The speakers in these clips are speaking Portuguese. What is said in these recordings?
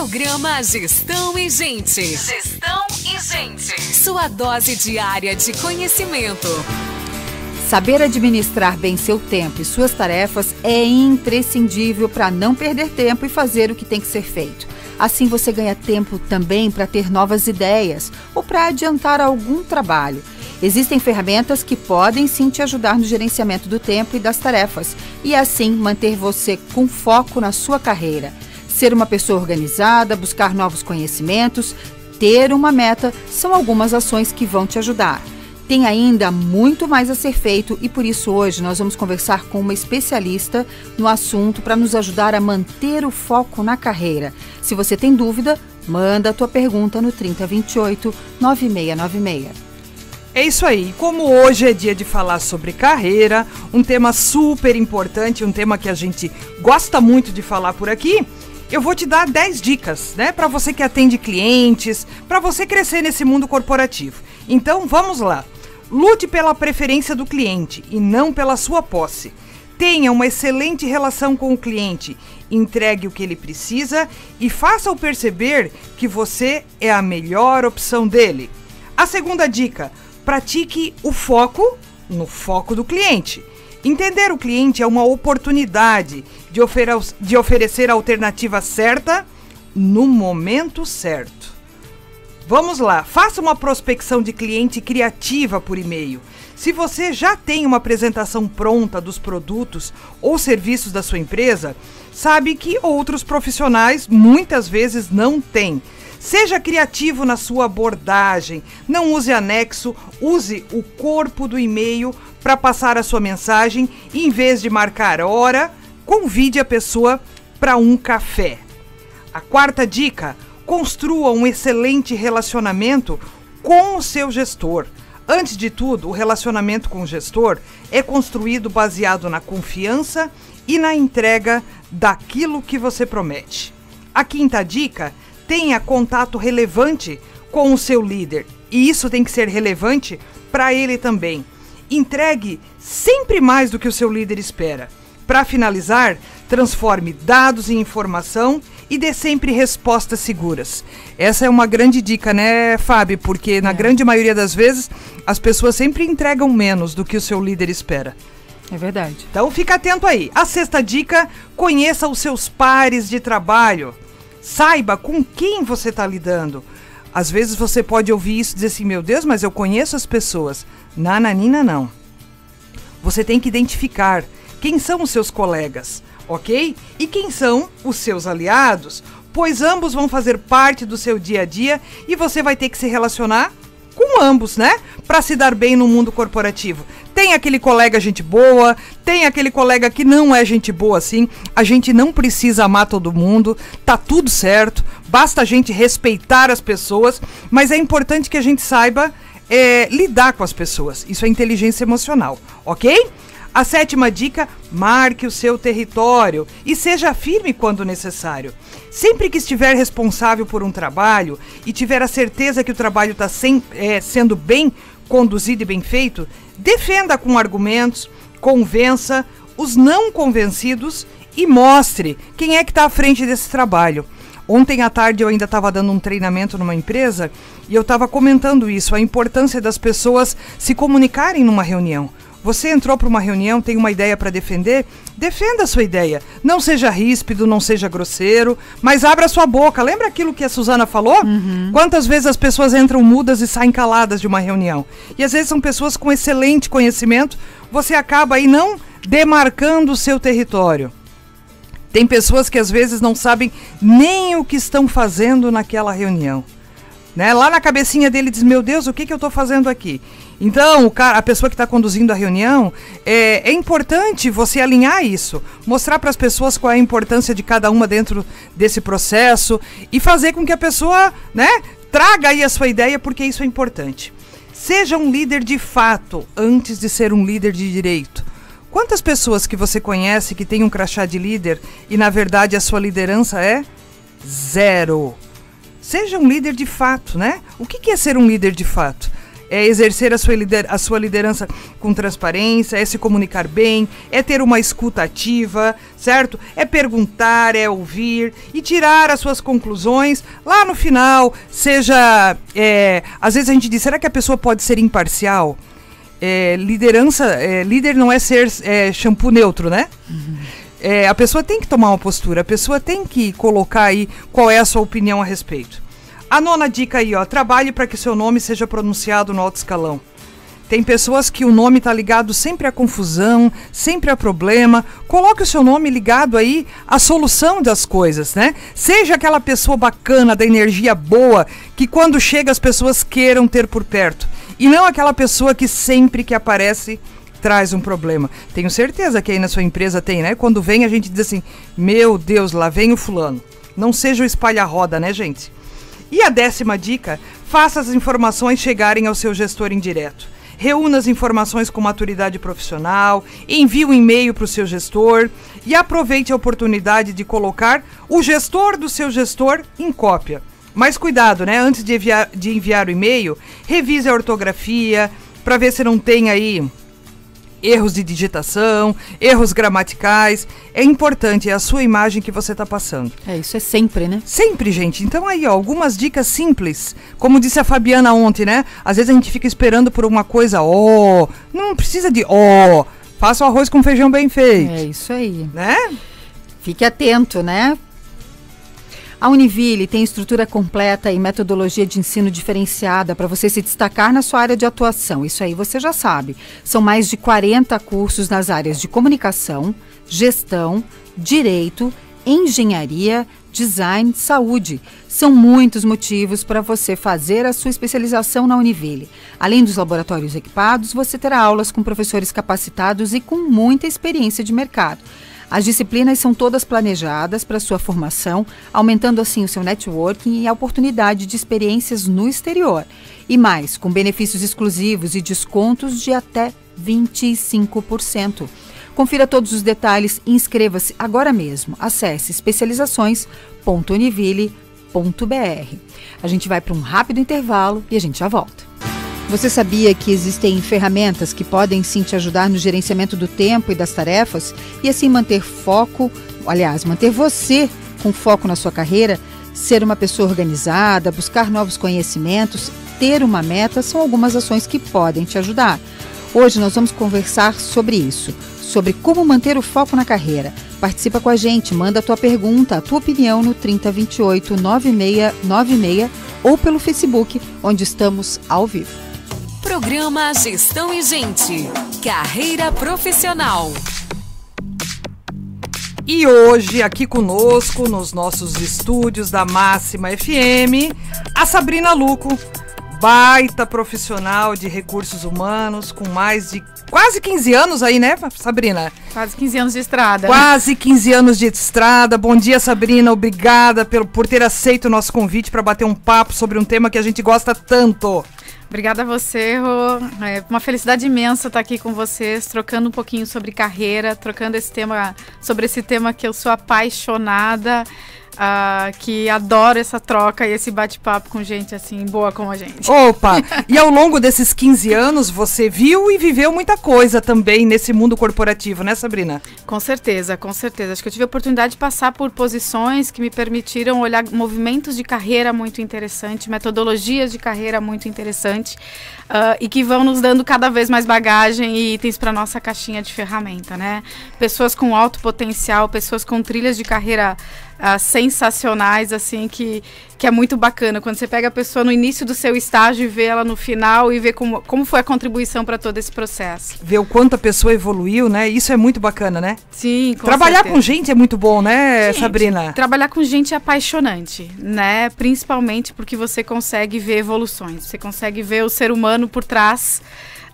Programa Gestão e Gente. Gestão e Gente. Sua dose diária de conhecimento. Saber administrar bem seu tempo e suas tarefas é imprescindível para não perder tempo e fazer o que tem que ser feito. Assim você ganha tempo também para ter novas ideias ou para adiantar algum trabalho. Existem ferramentas que podem sim te ajudar no gerenciamento do tempo e das tarefas e assim manter você com foco na sua carreira. Ser uma pessoa organizada, buscar novos conhecimentos, ter uma meta são algumas ações que vão te ajudar. Tem ainda muito mais a ser feito e por isso hoje nós vamos conversar com uma especialista no assunto para nos ajudar a manter o foco na carreira. Se você tem dúvida, manda a tua pergunta no 3028 9696. É isso aí. Como hoje é dia de falar sobre carreira, um tema super importante, um tema que a gente gosta muito de falar por aqui, eu vou te dar 10 dicas, né, para você que atende clientes, para você crescer nesse mundo corporativo. Então, vamos lá. Lute pela preferência do cliente e não pela sua posse. Tenha uma excelente relação com o cliente, entregue o que ele precisa e faça-o perceber que você é a melhor opção dele. A segunda dica: pratique o foco no foco do cliente. Entender o cliente é uma oportunidade de, ofer de oferecer a alternativa certa no momento certo. Vamos lá, faça uma prospecção de cliente criativa por e-mail. Se você já tem uma apresentação pronta dos produtos ou serviços da sua empresa, sabe que outros profissionais muitas vezes não têm. Seja criativo na sua abordagem, não use anexo, use o corpo do e-mail para passar a sua mensagem e, em vez de marcar hora, convide a pessoa para um café. A quarta dica: construa um excelente relacionamento com o seu gestor. Antes de tudo, o relacionamento com o gestor é construído baseado na confiança e na entrega daquilo que você promete. A quinta dica tenha contato relevante com o seu líder. E isso tem que ser relevante para ele também. Entregue sempre mais do que o seu líder espera. Para finalizar, transforme dados em informação e dê sempre respostas seguras. Essa é uma grande dica, né, Fábio? Porque na é. grande maioria das vezes as pessoas sempre entregam menos do que o seu líder espera. É verdade. Então fica atento aí. A sexta dica: conheça os seus pares de trabalho. Saiba com quem você está lidando. Às vezes você pode ouvir isso e dizer assim: meu Deus, mas eu conheço as pessoas. Nananina, não. Você tem que identificar quem são os seus colegas, ok? E quem são os seus aliados, pois ambos vão fazer parte do seu dia a dia e você vai ter que se relacionar com ambos, né? Para se dar bem no mundo corporativo. Tem aquele colega gente boa, tem aquele colega que não é gente boa assim. A gente não precisa amar todo mundo, tá tudo certo. Basta a gente respeitar as pessoas, mas é importante que a gente saiba é, lidar com as pessoas. Isso é inteligência emocional, ok? A sétima dica: marque o seu território e seja firme quando necessário. Sempre que estiver responsável por um trabalho e tiver a certeza que o trabalho está é, sendo bem conduzido e bem feito, defenda com argumentos, convença os não convencidos e mostre quem é que está à frente desse trabalho. Ontem à tarde eu ainda estava dando um treinamento numa empresa e eu estava comentando isso, a importância das pessoas se comunicarem numa reunião. Você entrou para uma reunião, tem uma ideia para defender? Defenda a sua ideia. Não seja ríspido, não seja grosseiro, mas abra sua boca. Lembra aquilo que a Suzana falou? Uhum. Quantas vezes as pessoas entram mudas e saem caladas de uma reunião? E às vezes são pessoas com excelente conhecimento, você acaba aí não demarcando o seu território. Tem pessoas que às vezes não sabem nem o que estão fazendo naquela reunião. Né? Lá na cabecinha dele diz: Meu Deus, o que, que eu estou fazendo aqui? Então, o cara, a pessoa que está conduzindo a reunião, é, é, importante você alinhar isso, mostrar para as pessoas qual é a importância de cada uma dentro desse processo e fazer com que a pessoa né, traga aí a sua ideia, porque isso é importante. Seja um líder de fato antes de ser um líder de direito. Quantas pessoas que você conhece que tem um crachá de líder e na verdade a sua liderança é zero? Seja um líder de fato, né? O que é ser um líder de fato? É exercer a sua, lider a sua liderança com transparência, é se comunicar bem, é ter uma escuta ativa, certo? É perguntar, é ouvir e tirar as suas conclusões lá no final. Seja. É, às vezes a gente diz, será que a pessoa pode ser imparcial? É, liderança, é, líder não é ser é, shampoo neutro, né? Uhum. É, a pessoa tem que tomar uma postura, a pessoa tem que colocar aí qual é a sua opinião a respeito. A nona dica aí, ó, trabalhe para que seu nome seja pronunciado no alto escalão. Tem pessoas que o nome está ligado sempre à confusão, sempre a problema. Coloque o seu nome ligado aí à solução das coisas, né? Seja aquela pessoa bacana, da energia boa, que quando chega as pessoas queiram ter por perto. E não aquela pessoa que sempre que aparece traz um problema. Tenho certeza que aí na sua empresa tem, né? Quando vem a gente diz assim: Meu Deus, lá vem o fulano. Não seja o espalha-roda, né, gente? E a décima dica: faça as informações chegarem ao seu gestor indireto. Reúna as informações com maturidade profissional, envie um e-mail para o seu gestor e aproveite a oportunidade de colocar o gestor do seu gestor em cópia. Mas cuidado, né? Antes de enviar, de enviar o e-mail, revise a ortografia para ver se não tem aí erros de digitação, erros gramaticais. É importante, é a sua imagem que você está passando. É, isso é sempre, né? Sempre, gente. Então aí, ó, algumas dicas simples. Como disse a Fabiana ontem, né? Às vezes a gente fica esperando por uma coisa, ó, oh, não precisa de ó. Oh, faça o arroz com feijão bem feito. É isso aí. Né? Fique atento, né? A Univille tem estrutura completa e metodologia de ensino diferenciada para você se destacar na sua área de atuação. Isso aí você já sabe. São mais de 40 cursos nas áreas de comunicação, gestão, direito, engenharia, design, saúde. São muitos motivos para você fazer a sua especialização na Univille. Além dos laboratórios equipados, você terá aulas com professores capacitados e com muita experiência de mercado. As disciplinas são todas planejadas para sua formação, aumentando assim o seu networking e a oportunidade de experiências no exterior. E mais, com benefícios exclusivos e descontos de até 25%. Confira todos os detalhes e inscreva-se agora mesmo. Acesse especializações.univille.br. A gente vai para um rápido intervalo e a gente já volta. Você sabia que existem ferramentas que podem sim te ajudar no gerenciamento do tempo e das tarefas e assim manter foco, aliás, manter você com foco na sua carreira, ser uma pessoa organizada, buscar novos conhecimentos, ter uma meta são algumas ações que podem te ajudar. Hoje nós vamos conversar sobre isso, sobre como manter o foco na carreira. Participa com a gente, manda a tua pergunta, a tua opinião no 3028 9696 ou pelo Facebook, onde estamos ao vivo. Programa Gestão e Gente. Carreira profissional. E hoje, aqui conosco, nos nossos estúdios da Máxima FM, a Sabrina Luco, baita profissional de recursos humanos, com mais de quase 15 anos aí, né, Sabrina? Quase 15 anos de estrada. Quase 15 anos de estrada. Bom dia, Sabrina. Obrigada pelo, por ter aceito o nosso convite para bater um papo sobre um tema que a gente gosta tanto. Obrigada a você, Rô. É uma felicidade imensa estar aqui com vocês, trocando um pouquinho sobre carreira, trocando esse tema, sobre esse tema que eu sou apaixonada uh, que adoro essa troca e esse bate-papo com gente assim, boa como a gente. Opa! e ao longo desses 15 anos, você viu e viveu muita coisa também nesse mundo corporativo, né, Sabrina? Com certeza, com certeza. Acho que eu tive a oportunidade de passar por posições que me permitiram olhar movimentos de carreira muito interessantes, metodologias de carreira muito interessantes. Uh, e que vão nos dando cada vez mais bagagem e itens para nossa caixinha de ferramenta, né? Pessoas com alto potencial, pessoas com trilhas de carreira uh, sensacionais, assim, que, que é muito bacana. Quando você pega a pessoa no início do seu estágio e vê ela no final e vê como, como foi a contribuição para todo esse processo. Ver o quanto a pessoa evoluiu, né? Isso é muito bacana, né? Sim, com Trabalhar certeza. com gente é muito bom, né, gente, Sabrina? Trabalhar com gente é apaixonante, né? Principalmente porque você consegue ver evoluções, você consegue ver o ser humano por trás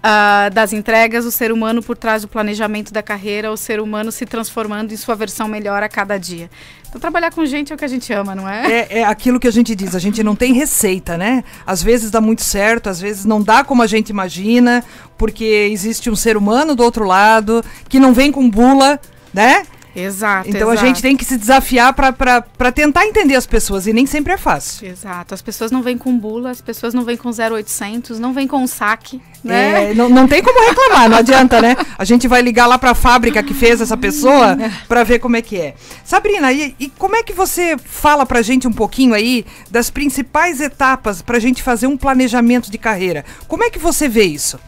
uh, das entregas, o ser humano por trás do planejamento da carreira, o ser humano se transformando em sua versão melhor a cada dia. Então, trabalhar com gente é o que a gente ama, não é? É, é aquilo que a gente diz, a gente não tem receita, né? Às vezes dá muito certo, às vezes não dá como a gente imagina, porque existe um ser humano do outro lado que não vem com bula, né? Exato. Então exato. a gente tem que se desafiar para tentar entender as pessoas e nem sempre é fácil. Exato. As pessoas não vêm com bula, as pessoas não vêm com 0800, não vêm com um saque, né? É, não, não tem como reclamar, não adianta, né? A gente vai ligar lá para a fábrica que fez essa pessoa para ver como é que é. Sabrina, e, e como é que você fala para gente um pouquinho aí das principais etapas para a gente fazer um planejamento de carreira? Como é que você vê isso?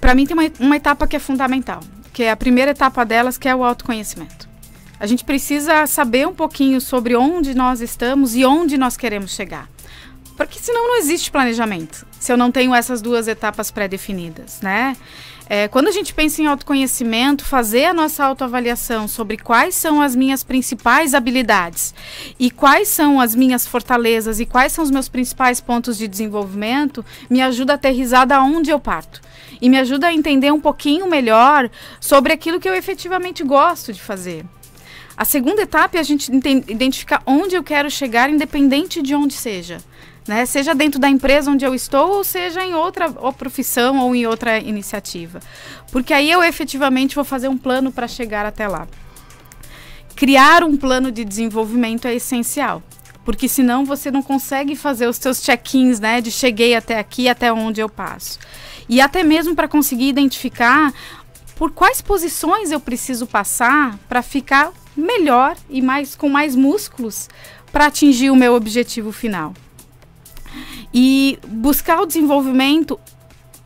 Para mim tem uma, uma etapa que é fundamental, que é a primeira etapa delas, que é o autoconhecimento. A gente precisa saber um pouquinho sobre onde nós estamos e onde nós queremos chegar. Porque senão não existe planejamento, se eu não tenho essas duas etapas pré-definidas, né? É, quando a gente pensa em autoconhecimento, fazer a nossa autoavaliação sobre quais são as minhas principais habilidades e quais são as minhas fortalezas e quais são os meus principais pontos de desenvolvimento, me ajuda a aterrizar da onde eu parto. E me ajuda a entender um pouquinho melhor sobre aquilo que eu efetivamente gosto de fazer. A segunda etapa é a gente identificar onde eu quero chegar, independente de onde seja. Né? Seja dentro da empresa onde eu estou, ou seja em outra ou profissão ou em outra iniciativa. Porque aí eu efetivamente vou fazer um plano para chegar até lá. Criar um plano de desenvolvimento é essencial. Porque senão você não consegue fazer os seus check-ins, né? De cheguei até aqui, até onde eu passo. E até mesmo para conseguir identificar por quais posições eu preciso passar para ficar melhor e mais com mais músculos para atingir o meu objetivo final. E buscar o desenvolvimento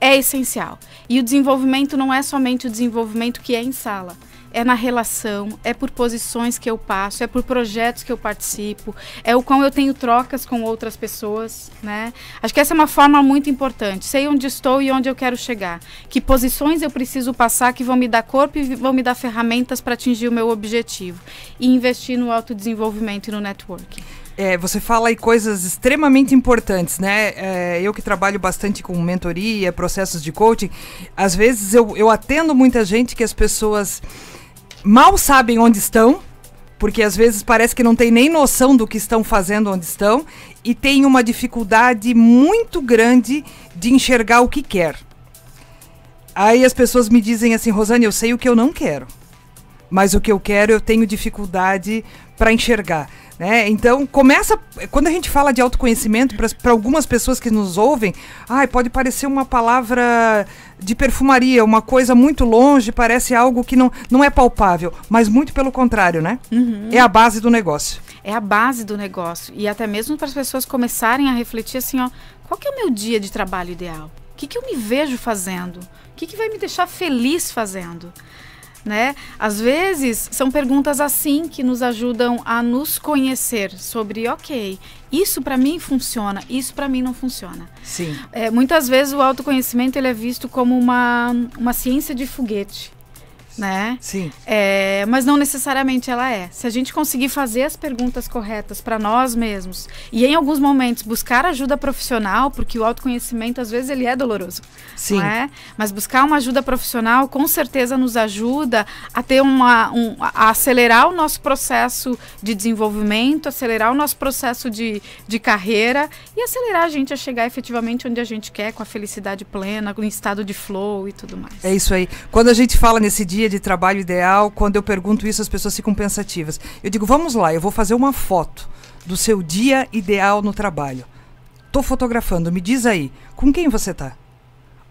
é essencial. E o desenvolvimento não é somente o desenvolvimento que é em sala é na relação, é por posições que eu passo, é por projetos que eu participo, é o quão eu tenho trocas com outras pessoas, né? Acho que essa é uma forma muito importante. Sei onde estou e onde eu quero chegar. Que posições eu preciso passar que vão me dar corpo e vão me dar ferramentas para atingir o meu objetivo. E investir no autodesenvolvimento e no networking. É, você fala aí coisas extremamente importantes, né? É, eu que trabalho bastante com mentoria, processos de coaching, às vezes eu, eu atendo muita gente que as pessoas mal sabem onde estão, porque às vezes parece que não tem nem noção do que estão fazendo onde estão, e tem uma dificuldade muito grande de enxergar o que quer. Aí as pessoas me dizem assim, Rosane, eu sei o que eu não quero, mas o que eu quero eu tenho dificuldade para enxergar. Né? Então, começa. Quando a gente fala de autoconhecimento, para algumas pessoas que nos ouvem, ai, pode parecer uma palavra de perfumaria, uma coisa muito longe, parece algo que não, não é palpável, mas muito pelo contrário, né? Uhum. É a base do negócio. É a base do negócio. E até mesmo para as pessoas começarem a refletir assim, ó, qual que é o meu dia de trabalho ideal? O que, que eu me vejo fazendo? O que, que vai me deixar feliz fazendo? Né? Às vezes são perguntas assim que nos ajudam a nos conhecer sobre, ok, isso para mim funciona, isso para mim não funciona. Sim. É, muitas vezes o autoconhecimento ele é visto como uma, uma ciência de foguete né? Sim. É, mas não necessariamente ela é. Se a gente conseguir fazer as perguntas corretas para nós mesmos e em alguns momentos buscar ajuda profissional, porque o autoconhecimento às vezes ele é doloroso, Sim. É? Mas buscar uma ajuda profissional com certeza nos ajuda a ter uma, um, a acelerar o nosso processo de desenvolvimento, acelerar o nosso processo de, de carreira e acelerar a gente a chegar efetivamente onde a gente quer, com a felicidade plena, com o estado de flow e tudo mais. É isso aí. Quando a gente fala nesse dia dia de trabalho ideal, quando eu pergunto isso, as pessoas ficam pensativas. Eu digo, vamos lá, eu vou fazer uma foto do seu dia ideal no trabalho. Tô fotografando, me diz aí, com quem você tá?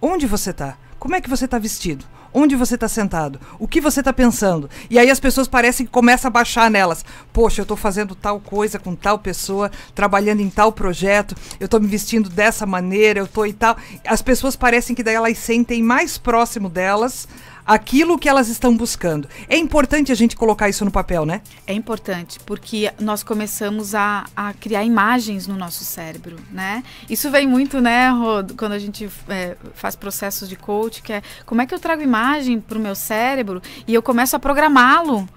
Onde você tá? Como é que você tá vestido? Onde você está sentado? O que você está pensando? E aí as pessoas parecem que começam a baixar nelas. Poxa, eu estou fazendo tal coisa com tal pessoa, trabalhando em tal projeto, eu estou me vestindo dessa maneira, eu estou e tal. As pessoas parecem que daí elas sentem mais próximo delas aquilo que elas estão buscando. É importante a gente colocar isso no papel, né? É importante, porque nós começamos a, a criar imagens no nosso cérebro, né? Isso vem muito, né, Rod, quando a gente é, faz processos de coach, que é como é que eu trago imagem para o meu cérebro e eu começo a programá-lo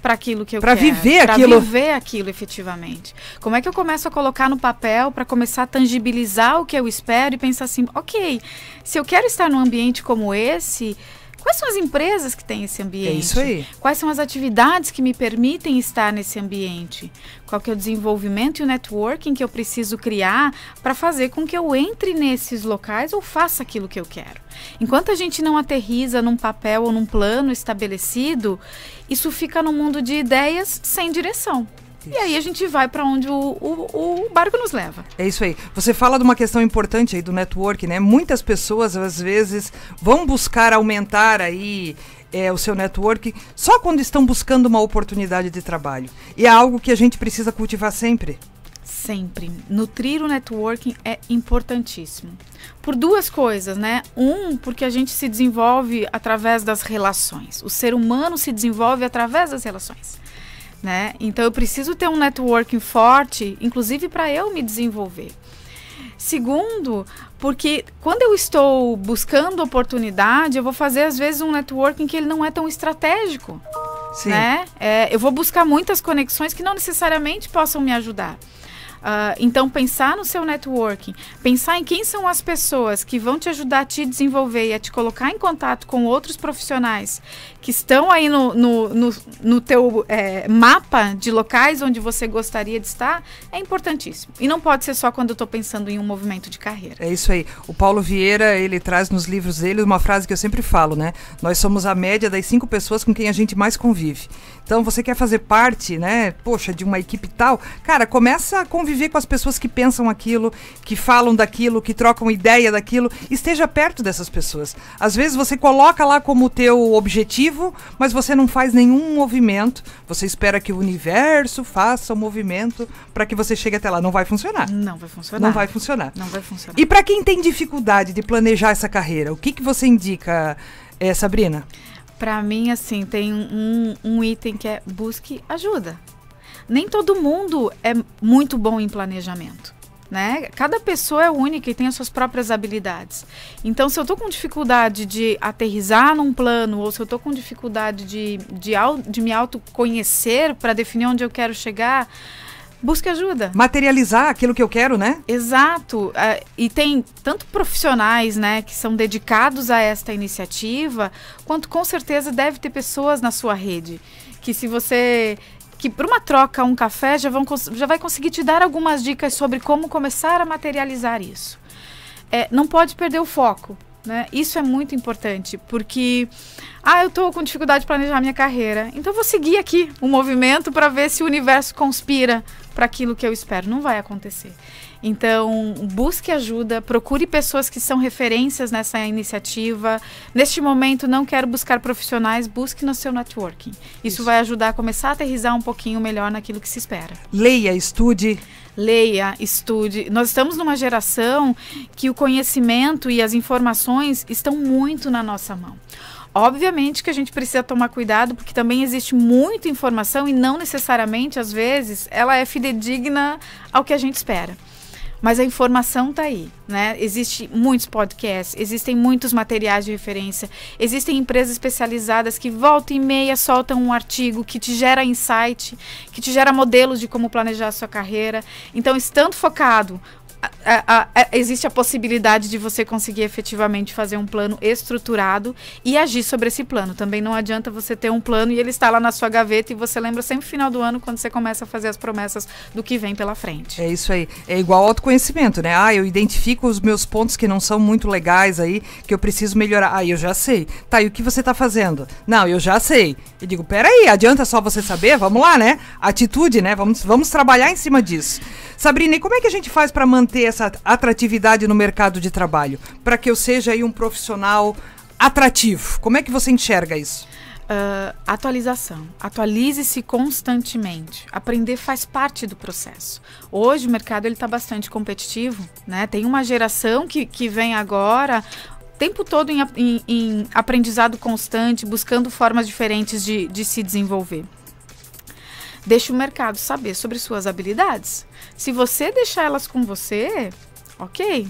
para aquilo que eu pra quero. Para viver pra aquilo. Para viver aquilo efetivamente. Como é que eu começo a colocar no papel para começar a tangibilizar o que eu espero e pensar assim, ok, se eu quero estar num ambiente como esse, Quais são as empresas que têm esse ambiente? É isso aí. Quais são as atividades que me permitem estar nesse ambiente? Qual que é o desenvolvimento e o networking que eu preciso criar para fazer com que eu entre nesses locais ou faça aquilo que eu quero? Enquanto a gente não aterriza num papel ou num plano estabelecido, isso fica no mundo de ideias sem direção. E aí a gente vai para onde o, o, o, barco nos leva. É isso aí. Você fala de uma questão importante aí do network, né? Muitas pessoas, às vezes, vão buscar aumentar aí é, o seu network só quando estão buscando uma oportunidade de trabalho. E é algo que a gente precisa cultivar sempre. Sempre. Nutrir o networking é importantíssimo. Por duas coisas, né? Um, porque a gente se desenvolve através das relações. O ser humano se desenvolve através das relações né? Então eu preciso ter um networking forte, inclusive para eu me desenvolver. Segundo, porque quando eu estou buscando oportunidade, eu vou fazer às vezes um networking que ele não é tão estratégico. Sim. Né? É, eu vou buscar muitas conexões que não necessariamente possam me ajudar. Uh, então, pensar no seu networking, pensar em quem são as pessoas que vão te ajudar a te desenvolver e a te colocar em contato com outros profissionais que estão aí no, no, no, no teu é, mapa de locais onde você gostaria de estar, é importantíssimo. E não pode ser só quando eu estou pensando em um movimento de carreira. É isso aí. O Paulo Vieira, ele traz nos livros dele uma frase que eu sempre falo, né? Nós somos a média das cinco pessoas com quem a gente mais convive. Então, você quer fazer parte, né? Poxa, de uma equipe tal, cara, começa a conviver com as pessoas que pensam aquilo, que falam daquilo, que trocam ideia daquilo. Esteja perto dessas pessoas. Às vezes você coloca lá como teu objetivo, mas você não faz nenhum movimento. Você espera que o universo faça o um movimento para que você chegue até lá. Não vai funcionar. Não vai funcionar. Não vai funcionar. Não vai funcionar. E para quem tem dificuldade de planejar essa carreira, o que, que você indica, é, Sabrina? Para mim, assim, tem um, um item que é busque ajuda. Nem todo mundo é muito bom em planejamento. Né? Cada pessoa é única e tem as suas próprias habilidades. Então, se eu estou com dificuldade de aterrizar num plano, ou se eu estou com dificuldade de, de, de me autoconhecer para definir onde eu quero chegar, busque ajuda. Materializar aquilo que eu quero, né? Exato. Uh, e tem tanto profissionais, né, que são dedicados a esta iniciativa, quanto com certeza deve ter pessoas na sua rede que se você que para uma troca, um café, já, vão, já vai conseguir te dar algumas dicas sobre como começar a materializar isso. É, não pode perder o foco. Né? Isso é muito importante, porque ah, eu estou com dificuldade de planejar minha carreira, então vou seguir aqui o um movimento para ver se o universo conspira para aquilo que eu espero. Não vai acontecer. Então, busque ajuda, procure pessoas que são referências nessa iniciativa. Neste momento, não quero buscar profissionais, busque no seu networking. Isso, Isso, vai ajudar a começar a aterrizar um pouquinho melhor naquilo que se espera. Leia, estude. Leia, estude. Nós estamos numa geração que o conhecimento e as informações estão muito na nossa mão. Obviamente que a gente precisa tomar cuidado, porque também existe muita informação e não necessariamente, às vezes, ela é fidedigna ao que a gente espera. Mas a informação está aí, né? Existem muitos podcasts, existem muitos materiais de referência, existem empresas especializadas que volta e meia soltam um artigo que te gera insight, que te gera modelos de como planejar a sua carreira. Então, estando focado a, a, a, existe a possibilidade de você conseguir efetivamente fazer um plano estruturado e agir sobre esse plano. Também não adianta você ter um plano e ele está lá na sua gaveta e você lembra sempre final do ano quando você começa a fazer as promessas do que vem pela frente. É isso aí. É igual autoconhecimento, né? Ah, eu identifico os meus pontos que não são muito legais aí, que eu preciso melhorar. Ah, eu já sei. Tá, e o que você está fazendo? Não, eu já sei. Eu digo, peraí, adianta só você saber? Vamos lá, né? Atitude, né? Vamos, vamos trabalhar em cima disso. Sabrina, e como é que a gente faz para manter essa atratividade no mercado de trabalho? Para que eu seja aí um profissional atrativo. Como é que você enxerga isso? Uh, atualização. Atualize-se constantemente. Aprender faz parte do processo. Hoje o mercado está bastante competitivo. Né? Tem uma geração que, que vem agora o tempo todo em, em, em aprendizado constante, buscando formas diferentes de, de se desenvolver. Deixe o mercado saber sobre suas habilidades. Se você deixar elas com você, ok.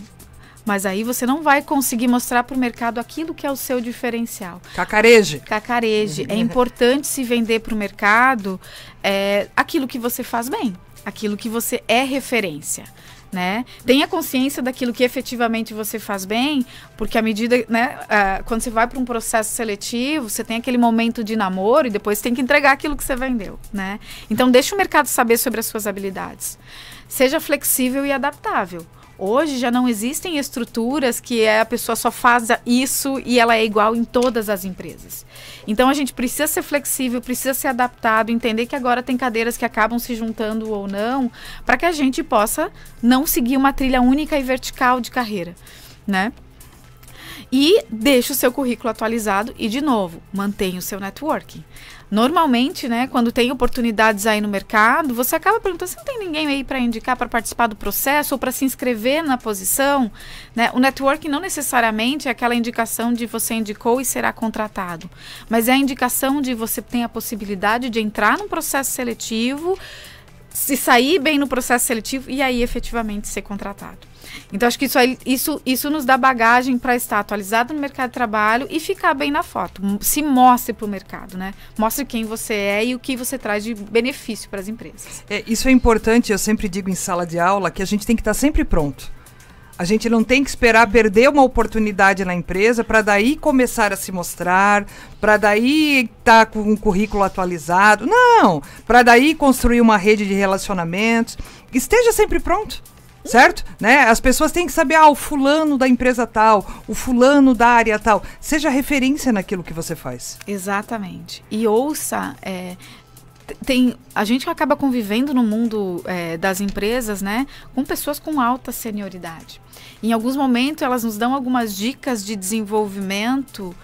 Mas aí você não vai conseguir mostrar para o mercado aquilo que é o seu diferencial. Cacareje. Cacareje. é importante se vender para o mercado é, aquilo que você faz bem, aquilo que você é referência né? Tenha consciência daquilo que efetivamente você faz bem, porque à medida, né, uh, quando você vai para um processo seletivo, você tem aquele momento de namoro e depois tem que entregar aquilo que você vendeu, né? Então deixe o mercado saber sobre as suas habilidades. Seja flexível e adaptável. Hoje já não existem estruturas que é, a pessoa só faz isso e ela é igual em todas as empresas. Então a gente precisa ser flexível, precisa ser adaptado, entender que agora tem cadeiras que acabam se juntando ou não, para que a gente possa não seguir uma trilha única e vertical de carreira, né? E deixe o seu currículo atualizado e, de novo, mantenha o seu networking. Normalmente, né, quando tem oportunidades aí no mercado, você acaba perguntando se não tem ninguém aí para indicar para participar do processo ou para se inscrever na posição. Né? O networking não necessariamente é aquela indicação de você indicou e será contratado, mas é a indicação de você tem a possibilidade de entrar num processo seletivo, se sair bem no processo seletivo e aí efetivamente ser contratado. Então, acho que isso, isso, isso nos dá bagagem para estar atualizado no mercado de trabalho e ficar bem na foto. Se mostre para o mercado, né? Mostre quem você é e o que você traz de benefício para as empresas. É, isso é importante, eu sempre digo em sala de aula, que a gente tem que estar sempre pronto. A gente não tem que esperar perder uma oportunidade na empresa para daí começar a se mostrar, para daí estar tá com um currículo atualizado. Não! Para daí construir uma rede de relacionamentos. Esteja sempre pronto certo? Né? As pessoas têm que saber, ah, o fulano da empresa tal, o fulano da área tal. Seja referência naquilo que você faz. Exatamente. E ouça. É, tem, a gente acaba convivendo no mundo é, das empresas, né, com pessoas com alta senioridade. Em alguns momentos, elas nos dão algumas dicas de desenvolvimento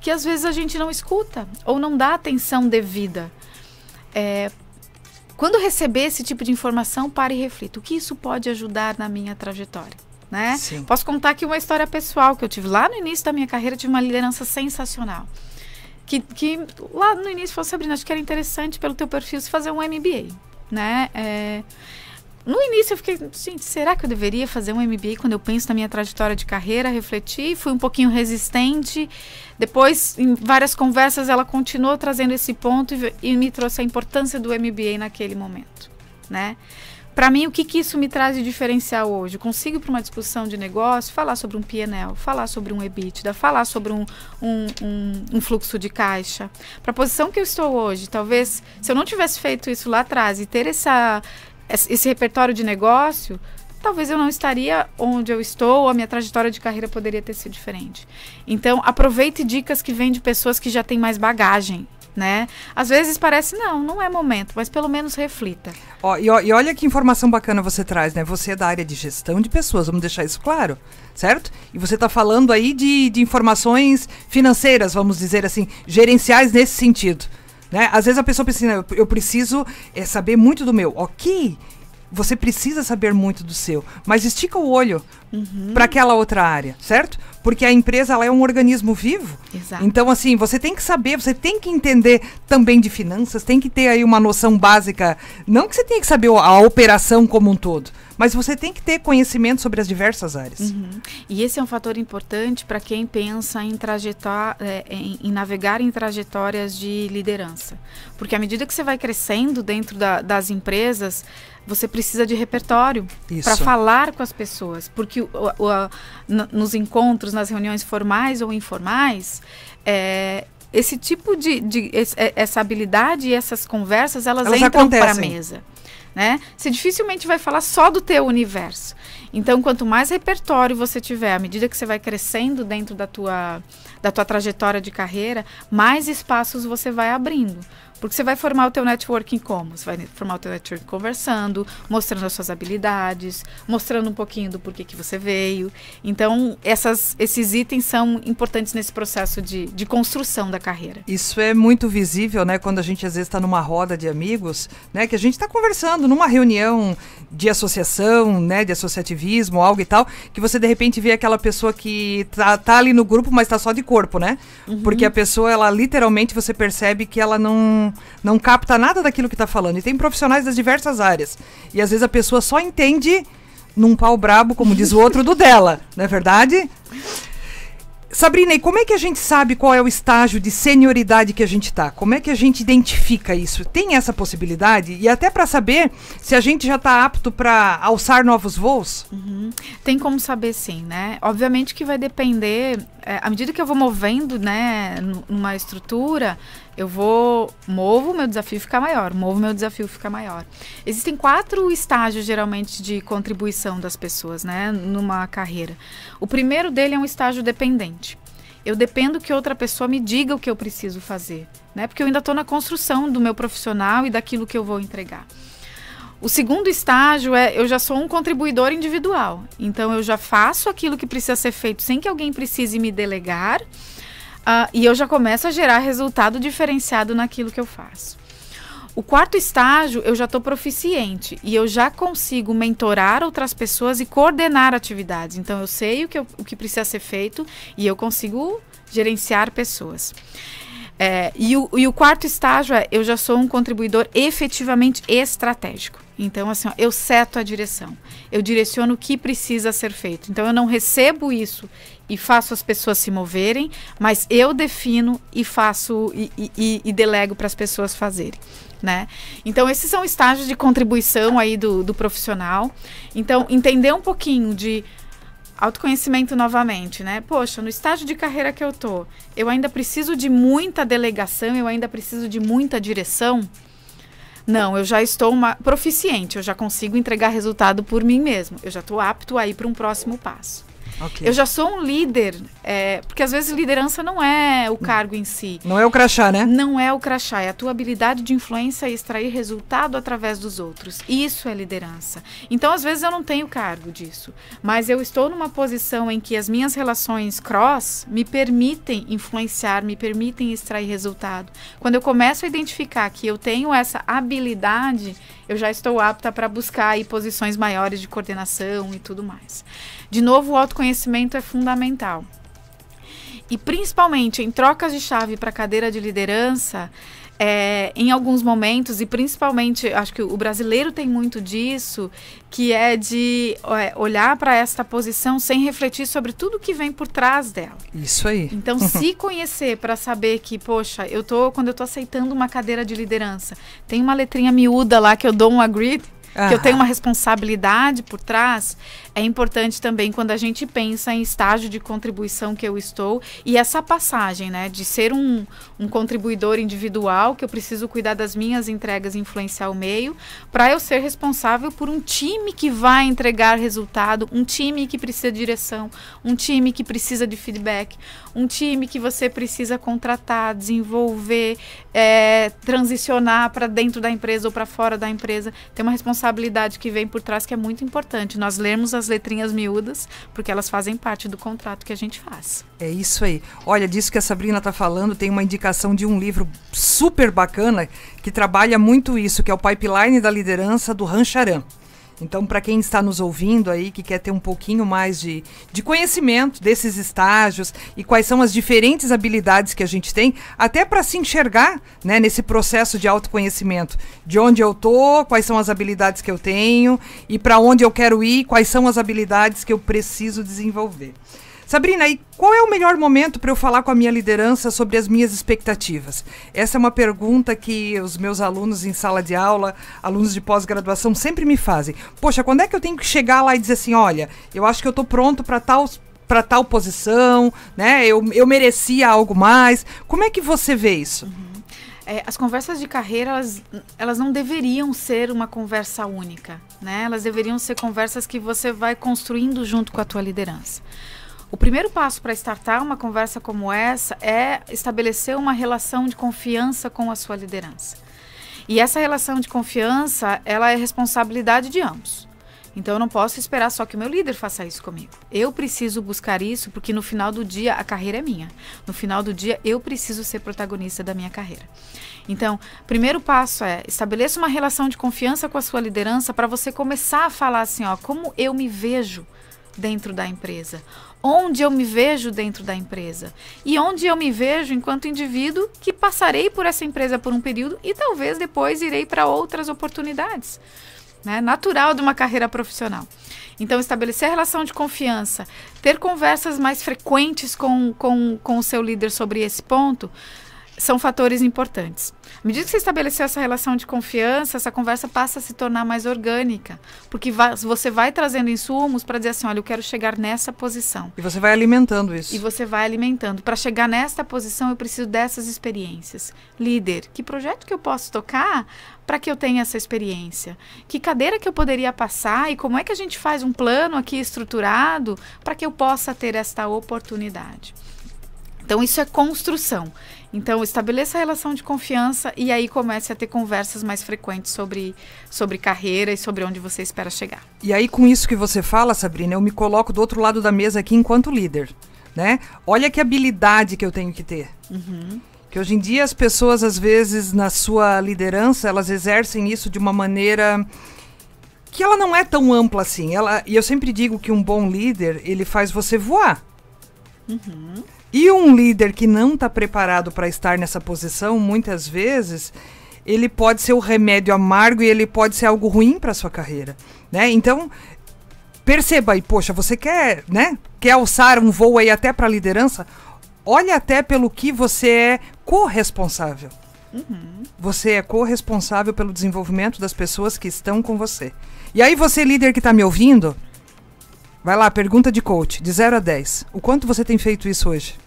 que às vezes a gente não escuta ou não dá atenção devida. É, quando receber esse tipo de informação, pare e reflita. O que isso pode ajudar na minha trajetória? Né? Posso contar aqui uma história pessoal que eu tive lá no início da minha carreira, tive uma liderança sensacional. Que, que lá no início falou, Sabrina, acho que era interessante pelo teu perfil se fazer um MBA, né? É, no início eu fiquei, gente, será que eu deveria fazer um MBA quando eu penso na minha trajetória de carreira, refleti, fui um pouquinho resistente. Depois, em várias conversas, ela continuou trazendo esse ponto e, e me trouxe a importância do MBA naquele momento, né? Para mim, o que, que isso me traz de diferencial hoje? Consigo, para uma discussão de negócio, falar sobre um PNL, falar sobre um EBITDA, falar sobre um, um, um, um fluxo de caixa. Para a posição que eu estou hoje, talvez, se eu não tivesse feito isso lá atrás e ter essa, esse repertório de negócio, talvez eu não estaria onde eu estou, ou a minha trajetória de carreira poderia ter sido diferente. Então, aproveite dicas que vêm de pessoas que já têm mais bagagem. Né? Às vezes parece, não, não é momento, mas pelo menos reflita. Ó, e, e, olha que informação bacana você traz, né? Você é da área de gestão de pessoas, vamos deixar isso claro, certo? E você está falando aí de, de informações financeiras, vamos dizer assim, gerenciais nesse sentido. Né? Às vezes a pessoa pensa assim, eu preciso é, saber muito do meu. Ok, você precisa saber muito do seu, mas estica o olho uhum. para aquela outra área, certo? Porque a empresa ela é um organismo vivo. Exato. Então, assim, você tem que saber, você tem que entender também de finanças, tem que ter aí uma noção básica. Não que você tenha que saber a operação como um todo, mas você tem que ter conhecimento sobre as diversas áreas. Uhum. E esse é um fator importante para quem pensa em, é, em, em, navegar em trajetórias de liderança. Porque à medida que você vai crescendo dentro da, das empresas, você precisa de repertório para falar com as pessoas. Porque o, o, a, nos encontros, nas reuniões formais ou informais, é, esse tipo de, de é, essa habilidade e essas conversas elas, elas entram para a mesa né? Você dificilmente vai falar só do teu universo. Então, quanto mais repertório você tiver, à medida que você vai crescendo dentro da tua, da tua trajetória de carreira, mais espaços você vai abrindo. Porque você vai formar o teu networking como? Você vai formar o teu networking conversando, mostrando as suas habilidades, mostrando um pouquinho do porquê que você veio. Então, essas, esses itens são importantes nesse processo de, de construção da carreira. Isso é muito visível, né? Quando a gente às vezes está numa roda de amigos, né? Que a gente está conversando numa reunião de associação, né? De associativismo, algo e tal, que você de repente vê aquela pessoa que tá, tá ali no grupo, mas está só de corpo, né? Uhum. Porque a pessoa, ela literalmente você percebe que ela não capta nada daquilo que está falando. E tem profissionais das diversas áreas. E às vezes a pessoa só entende num pau brabo, como diz o outro, do dela, não é verdade? Sabrina, e como é que a gente sabe qual é o estágio de senioridade que a gente está? Como é que a gente identifica isso? Tem essa possibilidade? E até para saber se a gente já está apto para alçar novos voos? Uhum. Tem como saber sim, né? Obviamente que vai depender, é, à medida que eu vou movendo, né, numa estrutura, Eu vou, movo, meu desafio fica maior, movo, meu desafio fica maior. Existem quatro estágios, geralmente, de contribuição das pessoas, né, numa carreira. O primeiro dele é um estágio dependente. Eu dependo que outra pessoa me diga o que eu preciso fazer, né, porque eu ainda estou na construção do meu profissional e daquilo que eu vou entregar. O segundo estágio é eu já sou um contribuidor individual. Então eu já faço aquilo que precisa ser feito sem que alguém precise me delegar Uh, e eu já começo a gerar resultado diferenciado naquilo que eu faço. O quarto estágio, eu já estou proficiente e eu já consigo mentorar outras pessoas e coordenar atividades. Então, eu sei o que, eu, o que precisa ser feito e eu consigo gerenciar pessoas. É, e, o, e o quarto estágio é, eu já sou um contribuidor efetivamente estratégico. Então, assim, ó, eu seto a direção, eu direciono o que precisa ser feito. Então, eu não recebo isso e faço as pessoas se moverem, mas eu defino e faço e, e, e delego para as pessoas fazerem. Né? Então, esses são estágios de contribuição aí do, do profissional. Então, entender um pouquinho de autoconhecimento novamente, né? Poxa, no estágio de carreira que eu tô, eu ainda preciso de muita delegação, eu ainda preciso de muita direção. Não, eu já estou uma proficiente, eu já consigo entregar resultado por mim mesmo. Eu já estou apto a ir para um próximo passo. Okay. Eu já sou um líder, é, porque às vezes liderança não é o cargo em si. Não é o crachá, né? Não é o crachá, é a tua habilidade de influência e extrair resultado através dos outros. Isso é liderança. Então, às vezes eu não tenho cargo disso, mas eu estou numa posição em que as minhas relações cross me permitem influenciar, me permitem extrair resultado. Quando eu começo a identificar que eu tenho essa habilidade, eu já estou apta para buscar aí posições maiores de coordenação e tudo mais. De novo, o autoconhecimento é fundamental. E principalmente em trocas de chave para cadeira de liderança, é, em alguns momentos, e principalmente, acho que o brasileiro tem muito disso, que é de é, olhar para esta posição sem refletir sobre tudo que vem por trás dela. Isso aí. Então, se conhecer para saber que, poxa, eu tô, quando eu tô aceitando uma cadeira de liderança, tem uma letrinha miúda lá que eu dou um agree, que eu tenho uma responsabilidade por trás, é importante também quando a gente pensa em estágio de contribuição que eu estou e essa passagem, né, de ser um, um contribuidor individual, que eu preciso cuidar das minhas entregas e influenciar o meio, para eu ser responsável por um time que vai entregar resultado, um time que precisa de direção, um time que precisa de feedback, um time que você precisa contratar, desenvolver, é, transicionar para dentro da empresa ou para fora da empresa. Tem uma responsabilidade que vem por trás que é muito importante. Nós lermos as letrinhas miúdas, porque elas fazem parte do contrato que a gente faz. É isso aí. Olha, disso que a Sabrina está falando, tem uma indicação de um livro super bacana que trabalha muito isso, que é o Pipeline da Liderança do Rancharan. Então, para quem está nos ouvindo aí, que quer ter um pouquinho mais de, de conhecimento desses estágios e quais são as diferentes habilidades que a gente tem, até para se enxergar né, nesse processo de autoconhecimento, de onde eu tô, quais são as habilidades que eu tenho e para onde eu quero ir, quais são as habilidades que eu preciso desenvolver. Sabrina, e qual é o melhor momento para eu falar com a minha liderança sobre as minhas expectativas? Essa é uma pergunta que os meus alunos em sala de aula, alunos de pós-graduação, sempre me fazem. Poxa, quando é que eu tenho que chegar lá e dizer assim: olha, eu acho que eu estou pronto para tal para tal posição, né? Eu, eu merecia algo mais. Como é que você vê isso? Uhum. É, as conversas de carreira, elas, elas não deveriam ser uma conversa única, né? Elas deveriam ser conversas que você vai construindo junto com a tua liderança. O primeiro passo para startar uma conversa como essa é estabelecer uma relação de confiança com a sua liderança. E essa relação de confiança, ela é responsabilidade de ambos. Então eu não posso esperar só que o meu líder faça isso comigo. Eu preciso buscar isso porque no final do dia a carreira é minha. No final do dia eu preciso ser protagonista da minha carreira. Então, primeiro passo é estabeleça uma relação de confiança com a sua liderança para você começar a falar assim, ó, como eu me vejo dentro da empresa onde eu me vejo dentro da empresa e onde eu me vejo enquanto indivíduo que passarei por essa empresa por um período e talvez depois irei para outras oportunidades. Né? Natural de uma carreira profissional. Então, estabelecer relação de confiança, ter conversas mais frequentes com, com, com o seu líder sobre esse ponto, são fatores importantes. À medida que você estabeleceu essa relação de confiança, essa conversa passa a se tornar mais orgânica, porque vai, você vai trazendo insumos para dizer assim, olha, eu quero chegar nessa posição. E você vai alimentando isso. E você vai alimentando. Para chegar nesta posição, eu preciso dessas experiências. Líder, que projeto que eu posso tocar para que eu tenha essa experiência? Que cadeira que eu poderia passar e como é que a gente faz um plano aqui estruturado para que eu possa ter esta oportunidade? Então, isso é construção. Então, estabeleça a relação de confiança e aí comece a ter conversas mais frequentes sobre, sobre carreira e sobre onde você espera chegar. E aí, com isso que você fala, Sabrina, eu me coloco do outro lado da mesa aqui enquanto líder. Né? Olha que habilidade que eu tenho que ter. Uhum. Que hoje em dia as pessoas, às vezes, na sua liderança, elas exercem isso de uma maneira que ela não é tão ampla assim. Ela, e eu sempre digo que um bom líder, ele faz você voar. Uhum. E um líder que não está preparado para estar nessa posição, muitas vezes, ele pode ser o remédio amargo e ele pode ser algo ruim para sua carreira, né? Então, perceba aí, poxa, você quer, né? Quer alçar um voo aí até para a liderança? Olha até pelo que você é corresponsável. Uhum. Você é corresponsável pelo desenvolvimento das pessoas que estão com você. E aí, você, líder que está me ouvindo, vai lá, pergunta de coach, de 0 a 10. O quanto você tem feito isso hoje?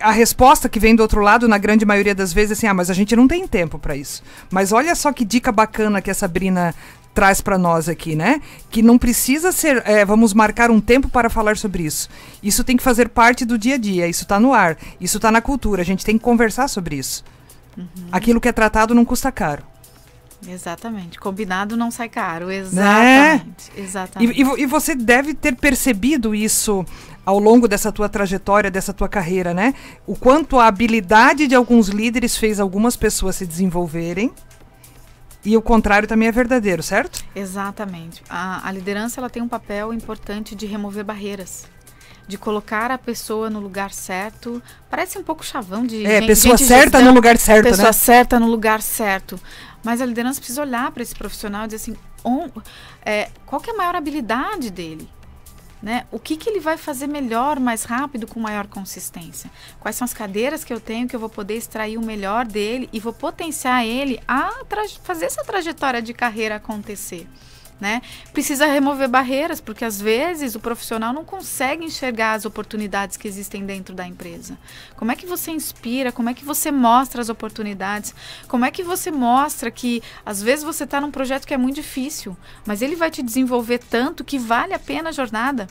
A resposta que vem do outro lado, na grande maioria das vezes, é assim: ah, mas a gente não tem tempo para isso. Mas olha só que dica bacana que a Sabrina traz para nós aqui, né? Que não precisa ser, é, vamos marcar um tempo para falar sobre isso. Isso tem que fazer parte do dia a dia, isso está no ar, isso está na cultura, a gente tem que conversar sobre isso. Uhum. Aquilo que é tratado não custa caro. Exatamente. Combinado não sai caro. Exatamente. Né? Exatamente. E, e, e, você deve ter percebido isso ao longo dessa tua trajetória, dessa tua carreira, né? O quanto a habilidade de alguns líderes fez algumas pessoas se desenvolverem. E o contrário também é verdadeiro, certo? Exatamente. A, a liderança ela tem um papel importante de remover barreiras de colocar a pessoa no lugar certo. Parece um pouco chavão de. É, gente, pessoa gente certa gestão, no lugar certo, pessoa né? Pessoa certa no lugar certo. Mas a liderança precisa olhar para esse profissional e dizer assim: on, é, qual é a maior habilidade dele? Né? O que, que ele vai fazer melhor, mais rápido, com maior consistência? Quais são as cadeiras que eu tenho que eu vou poder extrair o melhor dele e vou potenciar ele a fazer essa trajetória de carreira acontecer? Né? Precisa remover barreiras, porque às vezes o profissional não consegue enxergar as oportunidades que existem dentro da empresa. Como é que você inspira? Como é que você mostra as oportunidades? Como é que você mostra que às vezes você está num projeto que é muito difícil, mas ele vai te desenvolver tanto que vale a pena a jornada?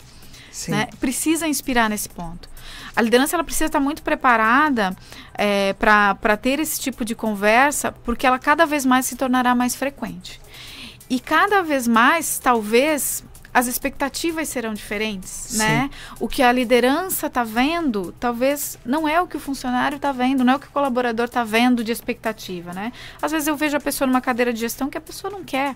Né? Precisa inspirar nesse ponto. A liderança ela precisa estar muito preparada é, para ter esse tipo de conversa, porque ela cada vez mais se tornará mais frequente. E cada vez mais, talvez, as expectativas serão diferentes, Sim. né? O que a liderança está vendo, talvez não é o que o funcionário está vendo, não é o que o colaborador está vendo de expectativa, né? Às vezes eu vejo a pessoa numa cadeira de gestão que a pessoa não quer.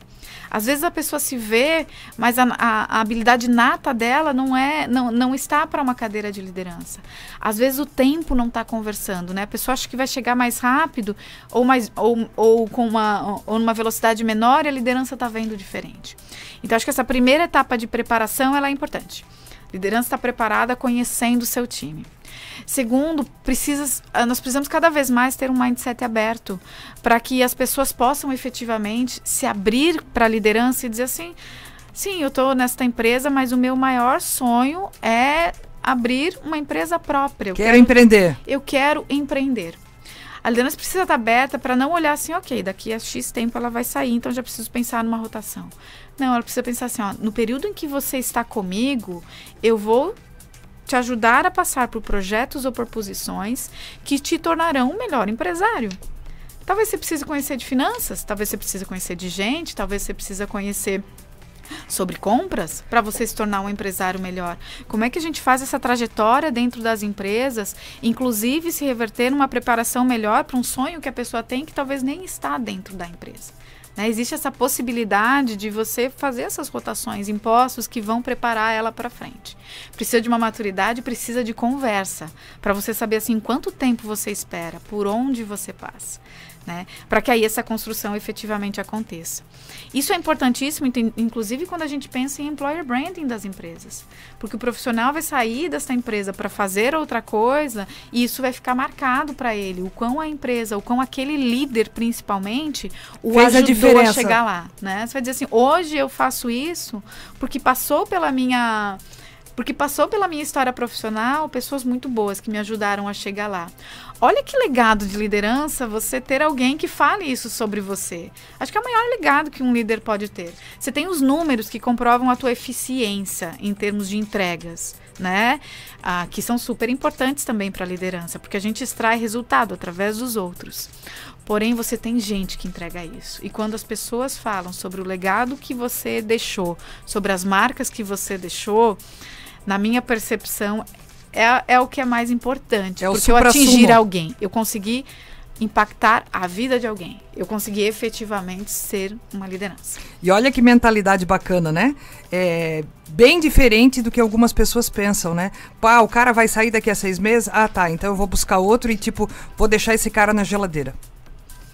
Às vezes a pessoa se vê, mas a, a, a habilidade nata dela não é, não, não está para uma cadeira de liderança. Às vezes o tempo não está conversando, né? A pessoa acha que vai chegar mais rápido ou mais ou, ou com uma ou numa velocidade menor e a liderança está vendo diferente. Então acho que essa primeira etapa etapa de preparação ela é importante. Liderança está preparada conhecendo o seu time. Segundo, precisa, ah, nós precisamos cada vez mais ter um mindset aberto para que as pessoas possam efetivamente se abrir para a liderança e dizer assim: sim, eu estou nesta empresa, mas o meu maior sonho é abrir uma empresa própria. Quero, quero empreender. Eu quero empreender. A liderança precisa estar aberta para não olhar assim, ok, daqui a X tempo ela vai sair, então já preciso pensar numa rotação. Não, ela precisa pensar assim, ó, no período em que você está comigo, eu vou te ajudar a passar por projetos ou por posições que te tornarão um melhor empresário. Talvez você precise conhecer de finanças, talvez você precise conhecer de gente, talvez você precisa conhecer sobre compras para você se tornar um empresário melhor? Como é que a gente faz essa trajetória dentro das empresas, inclusive se reverter numa preparação melhor para um sonho que a pessoa tem que talvez nem está dentro da empresa? Né? Existe essa possibilidade de você fazer essas rotações, impostos que vão preparar ela para frente. Precisa de uma maturidade, precisa de conversa, para você saber assim quanto tempo você espera, por onde você passa. Né? Para que aí essa construção efetivamente aconteça. Isso é importantíssimo, inclusive quando a gente pensa em employer branding das empresas, porque o profissional vai sair dessa empresa para fazer outra coisa e isso vai ficar marcado para ele, o quão a empresa, o quão aquele líder principalmente o Fez ajudou a, a chegar lá, né? Você vai dizer assim, hoje eu faço isso porque passou pela minha porque passou pela minha história profissional pessoas muito boas que me ajudaram a chegar lá. Olha que legado de liderança você ter alguém que fale isso sobre você. Acho que é o maior legado que um líder pode ter. Você tem os números que comprovam a tua eficiência em termos de entregas, né? Ah, que são super importantes também para a liderança, porque a gente extrai resultado através dos outros. Porém, você tem gente que entrega isso. E quando as pessoas falam sobre o legado que você deixou, sobre as marcas que você deixou, na minha percepção, é, é o que é mais importante. É porque eu atingir alguém, eu consegui impactar a vida de alguém. Eu consegui efetivamente ser uma liderança. E olha que mentalidade bacana, né? É bem diferente do que algumas pessoas pensam, né? Pá, o cara vai sair daqui a seis meses? Ah, tá. Então eu vou buscar outro e, tipo, vou deixar esse cara na geladeira.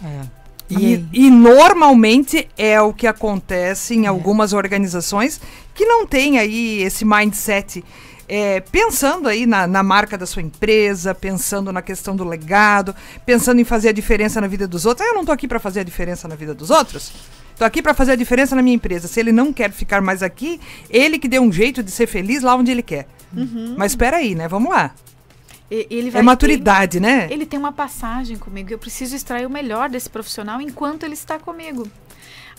É. E, e, normalmente é o que acontece em é. algumas organizações que não tem aí esse mindset é, pensando aí na, na, marca da sua empresa, pensando na questão do legado, pensando em fazer a diferença na vida dos outros. Ah, eu não estou aqui para fazer a diferença na vida dos outros. Estou aqui para fazer a diferença na minha empresa. Se ele não quer ficar mais aqui, ele que dê um jeito de ser feliz lá onde ele quer. Uhum. Mas espera aí, né? Vamos lá. é maturidade, né? Ele tem uma passagem comigo. Eu preciso extrair o melhor desse profissional enquanto ele está comigo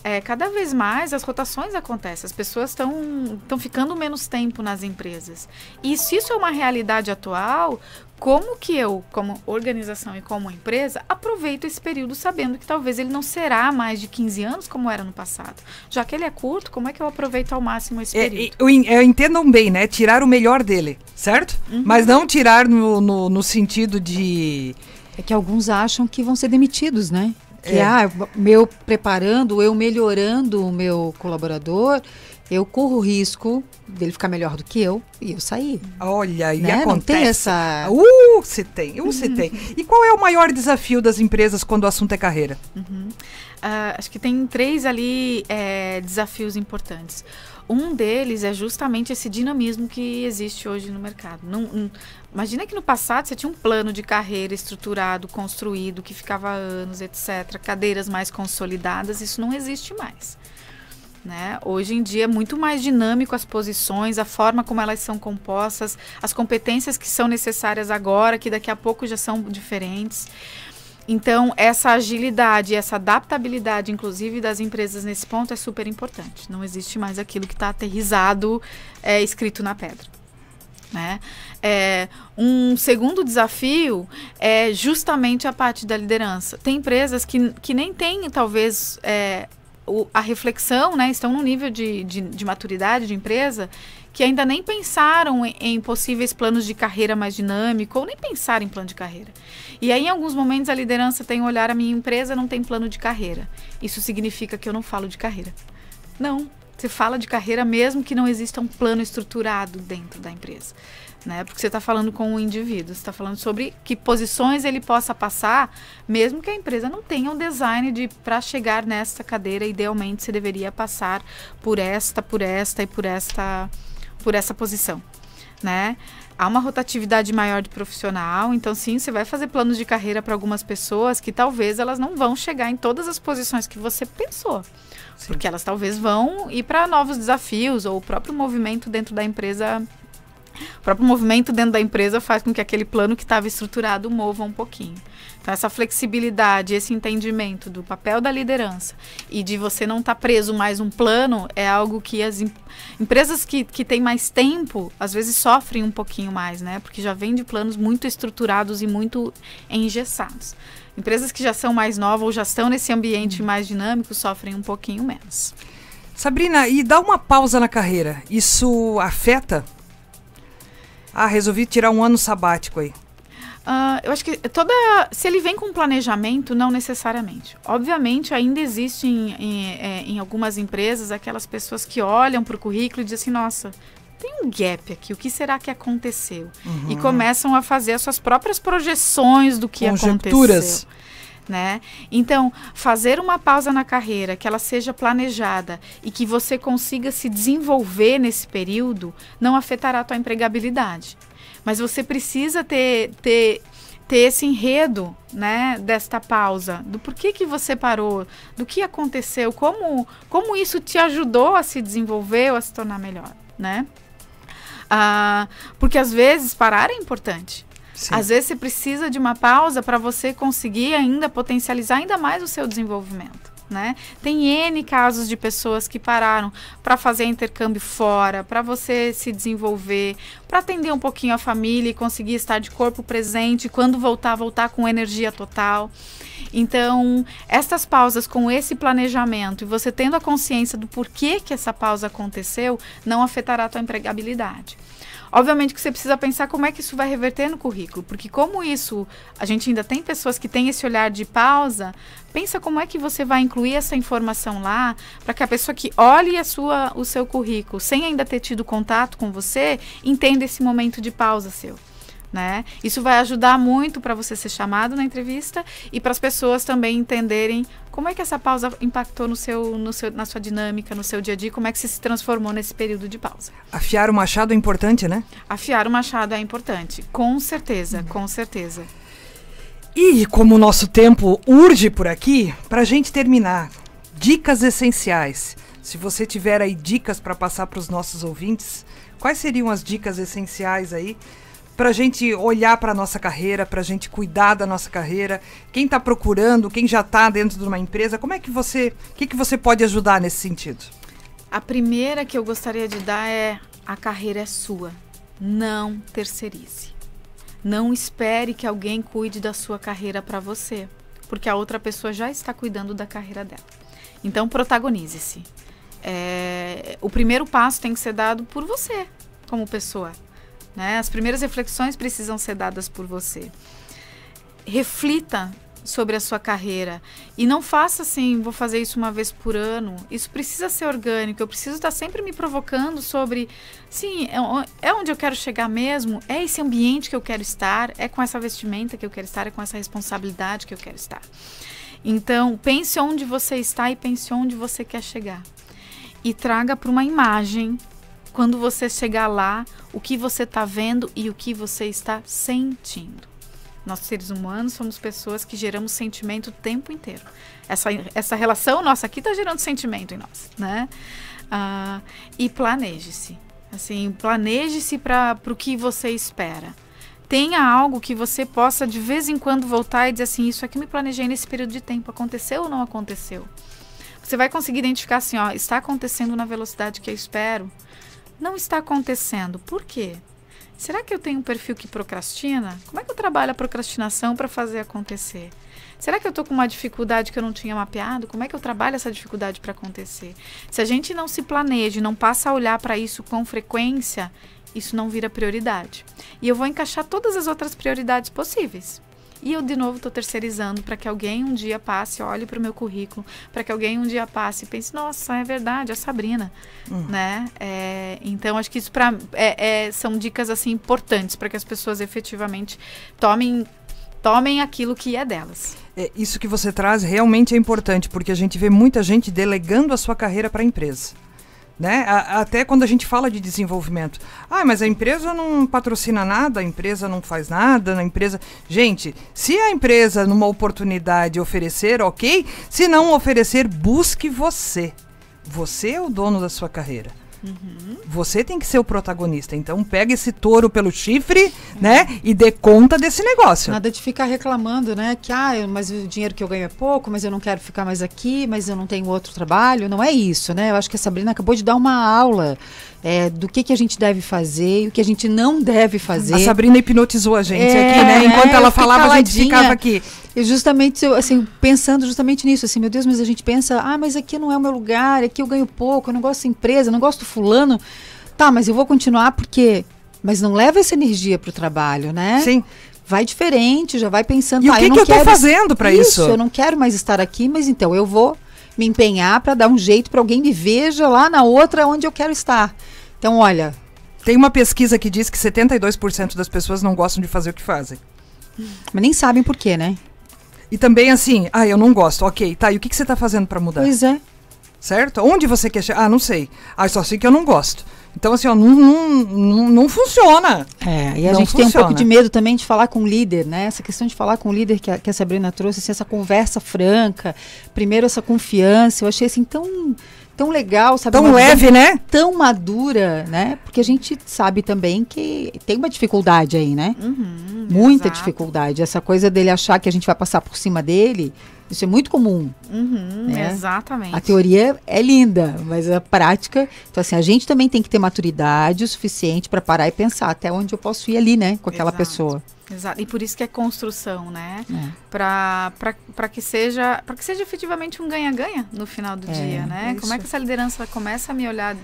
é, cada vez mais as rotações acontecem, as pessoas estão ficando menos tempo nas empresas. E se isso é uma realidade atual, como que eu, como organização e como empresa, aproveito esse período sabendo que talvez ele não será mais de 15 anos como era no passado? Já que ele é curto, como é que eu aproveito ao máximo esse é, período? É, eu, entendam bem, né? Tirar o melhor dele, certo? Uhum. Mas não tirar no, no, no sentido de... É que alguns acham que vão ser demitidos, né? Que é. ah, meu preparando, eu melhorando o meu colaborador, eu corro o risco dele ficar melhor do que eu e eu sair. Olha, e né? acontece. Não tem essa. Uh, se tem, uh, se uhum. tem. E qual é o maior desafio das empresas quando o assunto é carreira? Uhum. Uh, acho que tem três ali é, desafios importantes. Um deles é justamente esse dinamismo que existe hoje no mercado. Não, imagina que no passado você tinha um plano de carreira estruturado, construído, que ficava anos, etc. Cadeiras mais consolidadas, isso não existe mais. Né? Hoje em dia é muito mais dinâmico as posições, a forma como elas são compostas, as competências que são necessárias agora, que daqui a pouco já são diferentes. Então, essa agilidade, essa adaptabilidade, inclusive, das empresas nesse ponto é super importante. Não existe mais aquilo que está aterrizado, é, escrito na pedra. Né? É, um segundo desafio é justamente a parte da liderança. Tem empresas que, que nem têm, talvez, é, o, a reflexão, né? estão num nível de, de, de maturidade de empresa que ainda nem pensaram em, em, possíveis planos de carreira mais dinâmico ou nem pensaram em plano de carreira. E aí, em alguns momentos, a liderança tem olhar a minha empresa não tem plano de carreira. Isso significa que eu não falo de carreira. Não, você fala de carreira mesmo que não exista um plano estruturado dentro da empresa. Né? Porque você está falando com o indivíduo, você está falando sobre que posições ele possa passar, mesmo que a empresa não tenha um design de para chegar nesta cadeira, idealmente você deveria passar por esta, por esta e por esta por essa posição, né? Há uma rotatividade maior de profissional, então sim, você vai fazer planos de carreira para algumas pessoas que talvez elas não vão chegar em todas as posições que você pensou. Sim. Porque elas talvez vão ir para novos desafios ou o próprio movimento dentro da empresa o próprio movimento dentro da empresa faz com que aquele plano que estava estruturado mova um pouquinho. Então, essa flexibilidade, esse entendimento do papel da liderança e de você não estar tá preso mais um plano é algo que as em, empresas que, que têm mais tempo, às vezes sofrem um pouquinho mais, né? Porque já vem de planos muito estruturados e muito engessados. Empresas que já são mais novas ou já estão nesse ambiente mais dinâmico sofrem um pouquinho menos. Sabrina, e dá uma pausa na carreira. Isso afeta ah, resolvi tirar um ano sabático aí. Uh, eu acho que toda. Se ele vem com planejamento, não necessariamente. Obviamente, ainda existem em, em, é, em algumas empresas aquelas pessoas que olham para o currículo e dizem assim: nossa, tem um gap aqui, o que será que aconteceu? Uhum. E começam a fazer as suas próprias projeções do que aconteceu. Né? Então, fazer uma pausa na carreira, que ela seja planejada e que você consiga se desenvolver nesse período, não afetará a tua empregabilidade. Mas você precisa ter, ter, ter esse enredo né, desta pausa, do porquê que você parou, do que aconteceu, como, como isso te ajudou a se desenvolver ou a se tornar melhor. Né? Ah, porque às vezes parar é importante. Sim. Às vezes você precisa de uma pausa para você conseguir ainda potencializar ainda mais o seu desenvolvimento. Né? Tem N casos de pessoas que pararam para fazer intercâmbio fora, para você se desenvolver, para atender um pouquinho a família e conseguir estar de corpo presente, quando voltar, voltar com energia total. Então, estas pausas com esse planejamento e você tendo a consciência do porquê que essa pausa aconteceu, não afetará a tua empregabilidade. Obviamente que você precisa pensar como é que isso vai reverter no currículo, porque como isso, a gente ainda tem pessoas que têm esse olhar de pausa, pensa como é que você vai incluir essa informação lá, para que a pessoa que olhe a sua, o seu currículo, sem ainda ter tido contato com você, entenda esse momento de pausa seu. Né? Isso vai ajudar muito para você ser chamado na entrevista e para as pessoas também entenderem como é que essa pausa impactou no seu, no seu, na sua dinâmica, no seu dia a dia, como é que você se transformou nesse período de pausa. Afiar o machado é importante, né? Afiar o machado é importante, com certeza, uhum. com certeza. E como o nosso tempo urge por aqui, para a gente terminar, dicas essenciais. Se você tiver aí dicas para passar para os nossos ouvintes, quais seriam as dicas essenciais aí para a gente olhar para a nossa carreira, para a gente cuidar da nossa carreira. Quem está procurando, quem já está dentro de uma empresa, como é que você, o que, que você pode ajudar nesse sentido? A primeira que eu gostaria de dar é a carreira é sua. Não terceirize. Não espere que alguém cuide da sua carreira para você, porque a outra pessoa já está cuidando da carreira dela. Então protagonize-se. É, o primeiro passo tem que ser dado por você, como pessoa. Né? As primeiras reflexões precisam ser dadas por você. Reflita sobre a sua carreira e não faça assim, vou fazer isso uma vez por ano. Isso precisa ser orgânico. Eu preciso estar sempre me provocando sobre, sim, é, é onde eu quero chegar mesmo, é esse ambiente que eu quero estar, é com essa vestimenta que eu quero estar, é com essa responsabilidade que eu quero estar. Então, pense onde você está e pense onde você quer chegar. E traga para uma imagem quando você chegar lá, o que você está vendo e o que você está sentindo. Nós, seres humanos, somos pessoas que geramos sentimento o tempo inteiro. Essa, essa relação nossa aqui está gerando sentimento em nós, né? Ah, e planeje-se. Assim, planeje-se para o que você espera. Tenha algo que você possa de vez em quando voltar e dizer assim, isso aqui me planejei nesse período de tempo, aconteceu ou não aconteceu? Você vai conseguir identificar assim, ó, está acontecendo na velocidade que eu espero não está acontecendo. Por quê? Será que eu tenho um perfil que procrastina? Como é que eu trabalho a procrastinação para fazer acontecer? Será que eu estou com uma dificuldade que eu não tinha mapeado? Como é que eu trabalho essa dificuldade para acontecer? Se a gente não se planeja, não passa a olhar para isso com frequência, isso não vira prioridade. E eu vou encaixar todas as outras prioridades possíveis. E eu, de novo, estou terceirizando para que alguém um dia passe, olhe para o meu currículo, para que alguém um dia passe e pense, nossa, é verdade, é a Sabrina, hum. né? É, então, acho que isso pra, é, é, são dicas, assim, importantes para que as pessoas efetivamente tomem, tomem aquilo que é delas. É, isso que você traz realmente é importante, porque a gente vê muita gente delegando a sua carreira para a empresa. Né? A, até quando a gente fala de desenvolvimento. Ah, mas a empresa não patrocina nada, a empresa não faz nada, a empresa. Gente, se a empresa, numa oportunidade, oferecer, ok. Se não oferecer, busque você. Você é o dono da sua carreira. Uhum. Você tem que ser o protagonista. Então pega esse touro pelo chifre, uhum. né? E dê conta desse negócio. Nada de ficar reclamando, né? Que ah, mas o dinheiro que eu ganho é pouco, mas eu não quero ficar mais aqui, mas eu não tenho outro trabalho. Não é isso, né? Eu acho que a Sabrina acabou de dar uma aula é, do que, que a gente deve fazer e o que a gente não deve fazer. A Sabrina hipnotizou a gente é, aqui, né? Enquanto ela falava, a gente ficava aqui. E justamente, assim, pensando justamente nisso, assim, meu Deus, mas a gente pensa, ah, mas aqui não é o meu lugar, aqui eu ganho pouco, eu não gosto da empresa, eu não gosto do fulano. Tá, mas eu vou continuar porque. Mas não leva essa energia para o trabalho, né? Sim vai diferente, já vai pensando. E tá, o que, eu, que eu tô fazendo para isso? Eu não quero mais estar aqui, mas então eu vou me empenhar para dar um jeito para alguém me veja lá na outra onde eu quero estar. Então, olha. Tem uma pesquisa que diz que 72% das pessoas não gostam de fazer o que fazem. Mas nem sabem por quê, né? E também assim, ah, eu não gosto. Ok, tá. E o que, que você tá fazendo para mudar? Pois é. Certo? Onde você quer chegar? Ah, não sei. Ah, só sei que eu não gosto. Então, assim, ó, não, não, não, não funciona. É, e a Não gente tem um funciona. pouco de medo também de falar com o líder, né? Essa questão de falar com o líder que a, que a Sabrina trouxe, assim, essa conversa franca, primeiro essa confiança, eu achei assim tão, tão legal, sabe? Tão leve, né? Tão madura, né? Porque a gente sabe também que tem uma dificuldade aí, né? Uhum, Muita exato. dificuldade. Essa coisa dele achar que a gente vai passar por cima dele, isso é muito comum. Uhum, né? Exatamente. A teoria é linda, mas a prática. Então, assim, a gente também tem que ter maturidade o suficiente para parar e pensar até onde eu posso ir ali, né, com aquela Exato. pessoa. Exato. E por isso que é construção, né? É. Para que seja para que seja efetivamente um ganha-ganha no final do É, dia, né? Como é que essa liderança começa a me olhar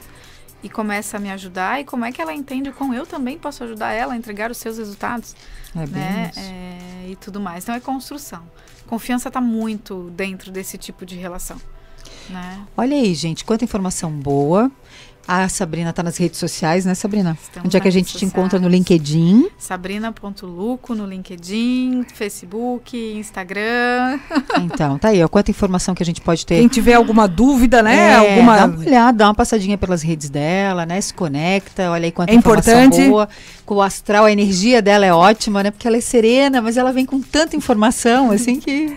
e começa a me ajudar e como é que ela entende o como eu também posso ajudar ela a entregar os seus resultados, É né? isso. É, e tudo mais. Então é construção. Confiança está muito dentro desse tipo de relação, né? Olha aí, gente, quanta informação boa. A Sabrina está nas redes sociais, né, Sabrina? Estamos Onde é que a gente redes te encontra no sociais. LinkedIn? Sabrina.luco no LinkedIn, Facebook, Instagram. Então, tá aí, ó, quanta informação que a gente pode ter. Quem tiver alguma dúvida, né? É, alguma... Dá uma olhada, dá uma passadinha pelas redes dela, né? Se conecta, olha aí quanta É informação importante. boa. Com o astral, a energia dela é ótima, né? Porque ela é serena, mas ela vem com tanta informação, assim que.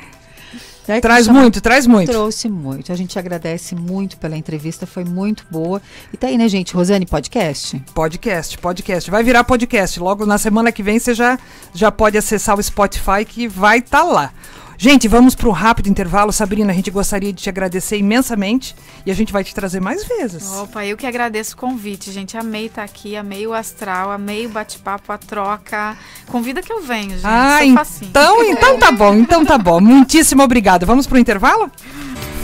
Né, Traz chama- muito, traz muito. Trouxe muito. A gente agradece muito pela entrevista, foi muito boa. E tá aí, né, gente? Rosane, podcast? Podcast, podcast. Vai virar podcast. Logo na semana que vem você já, já pode acessar o Spotify que vai estar lá. Gente, vamos para um rápido intervalo. Sabrina, a gente gostaria de te agradecer imensamente e a gente vai te trazer mais vezes. Opa, eu que agradeço o convite, gente. Amei estar aqui, amei o astral, amei o bate-papo, a troca. Convida que eu venho, gente. Ah, facinho. então, então tá bom, então tá bom. Muitíssimo obrigada. Vamos pro intervalo?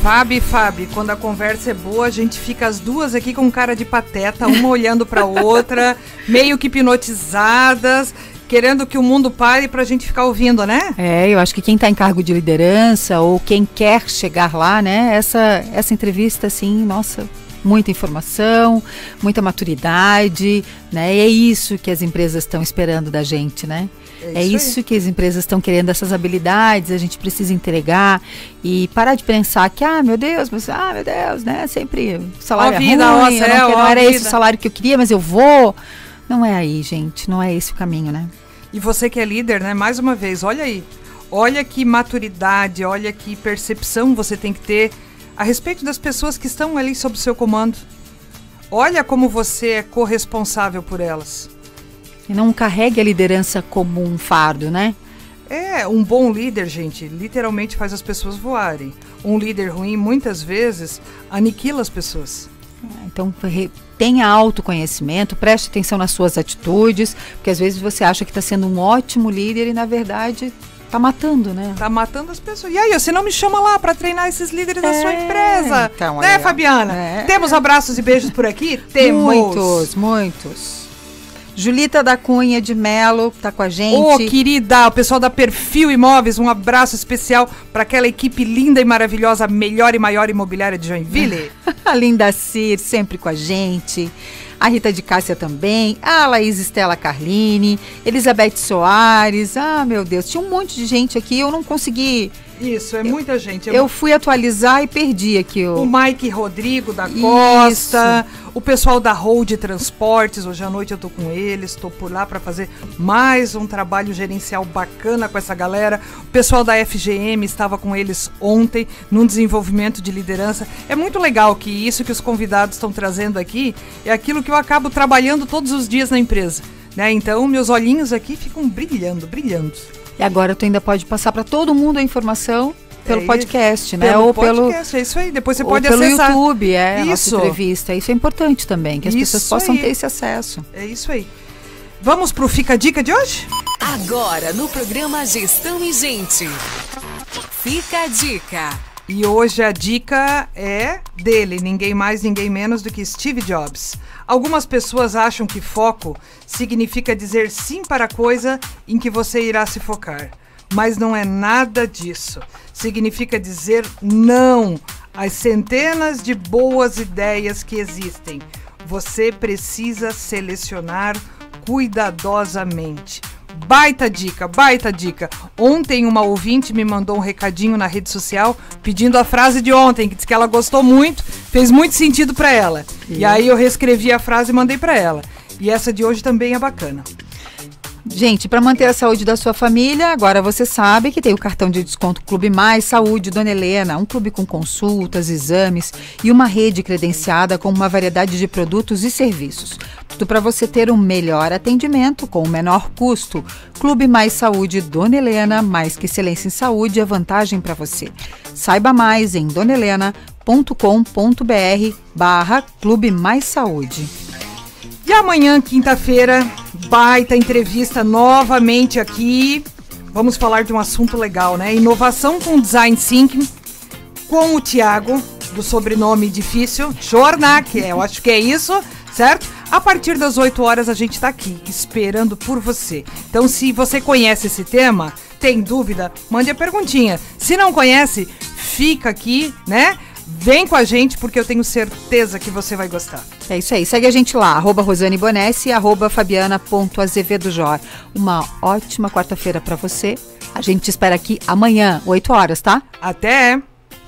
Fábio Fábio, quando a conversa é boa, a gente fica as duas aqui com cara de pateta, uma olhando pra outra, meio que hipnotizadas, querendo que o mundo pare pra gente ficar ouvindo, né? É, eu acho que quem está em cargo de liderança ou quem quer chegar lá, né? Essa, essa entrevista, assim, nossa, muita informação, muita maturidade, né? E é isso que as empresas estão esperando da gente, né? É aí. isso que as empresas estão querendo, essas habilidades, a gente precisa entregar e parar de pensar que, ah, meu Deus, mas, ah, meu Deus, né? Sempre o salário Ó a é vida, ruim, ó eu não, quero- não ó a era esse vida. o salário que eu queria, mas eu vou. Não é aí, gente, não é esse o caminho, né? E você que é líder, né? Mais uma vez, olha aí. Olha que maturidade, olha que percepção você tem que ter a respeito das pessoas que estão ali sob seu comando. Olha como você é corresponsável por elas. E não carregue a liderança como um fardo, né? É, um bom líder, gente, literalmente faz as pessoas voarem. Um líder ruim, muitas vezes, aniquila as pessoas. Então, re- tenha autoconhecimento, preste atenção nas suas atitudes, porque às vezes você acha que está sendo um ótimo líder e, na verdade, está matando, né? Tá matando as pessoas. E aí, você não me chama lá pra treinar esses líderes da sua É, empresa? então, né, aí. Fabiana? É. Temos abraços e beijos por aqui? Temos. Muitos, muitos. Julita da Cunha de Melo tá com a gente. Ô, querida, o pessoal da Perfil Imóveis, um abraço especial para aquela equipe linda e maravilhosa, melhor e maior imobiliária de Joinville. A Linda Cir, sempre com a gente. A Rita de Cássia também. A Laís Estela Carline. Elizabeth Soares. Ah, meu Deus. Tinha um monte de gente aqui. Eu não consegui. Isso, é muita gente. Eu fui atualizar e perdi aqui O o. Mike Rodrigo da Isso. Costa, o pessoal da Hold Transportes, hoje à noite eu tô com eles, tô por lá para fazer mais um trabalho gerencial bacana com essa galera. O pessoal da FGM estava com eles ontem num desenvolvimento de liderança. É muito legal que isso que os convidados estão trazendo aqui é aquilo que eu acabo trabalhando todos os dias na empresa. Né? Então, meus olhinhos aqui ficam brilhando, brilhando. E agora tu ainda pode passar para todo mundo a informação pelo É podcast, né? Pelo ou pelo podcast, é isso aí. Depois você pode pelo acessar. YouTube, é, a nossa Isso. entrevista. Isso é importante também, que as pessoas Isso possam aí. ter esse acesso. É isso aí. Vamos pro Fica a Dica de hoje? Agora no programa Gestão e Gente. Fica a dica. E hoje a dica é dele, ninguém mais, ninguém menos do que Steve Jobs. Algumas pessoas acham que foco significa dizer sim para a coisa em que você irá se focar. Mas não é nada disso. Significa dizer não às centenas de boas ideias que existem. Você precisa selecionar cuidadosamente. Baita dica, baita dica. Ontem uma ouvinte me mandou um recadinho na rede social pedindo a frase de ontem, que disse que ela gostou muito, fez muito sentido para ela. E aí eu reescrevi a frase e mandei para ela. E essa de hoje também é bacana. Gente, para manter a saúde da sua família, agora você sabe que tem o cartão de desconto Clube Mais Saúde Dona Helena, um clube com consultas, exames e uma rede credenciada com uma variedade de produtos e serviços. Tudo para você ter um melhor atendimento com o menor custo. Clube Mais Saúde Dona Helena, mais que excelência em saúde é vantagem para você. Saiba mais em donahelena.com.br barra Clube Mais Saúde. E amanhã, quinta-feira, baita entrevista novamente aqui. Vamos falar de um assunto legal, né? Inovação com design thinking com o Tiago, do sobrenome difícil, Jorna, que é, eu acho que é isso, certo? A partir das 8 horas a gente está aqui, esperando por você. Então, se você conhece esse tema, tem dúvida, mande a perguntinha. Se não conhece, fica aqui, né? Vem com a gente, porque eu tenho certeza que você vai gostar. É isso aí. Segue a gente lá, arroba Rosane Bonesse e arroba. Uma ótima quarta-feira para você. A gente te espera aqui amanhã, 8 horas, tá? Até!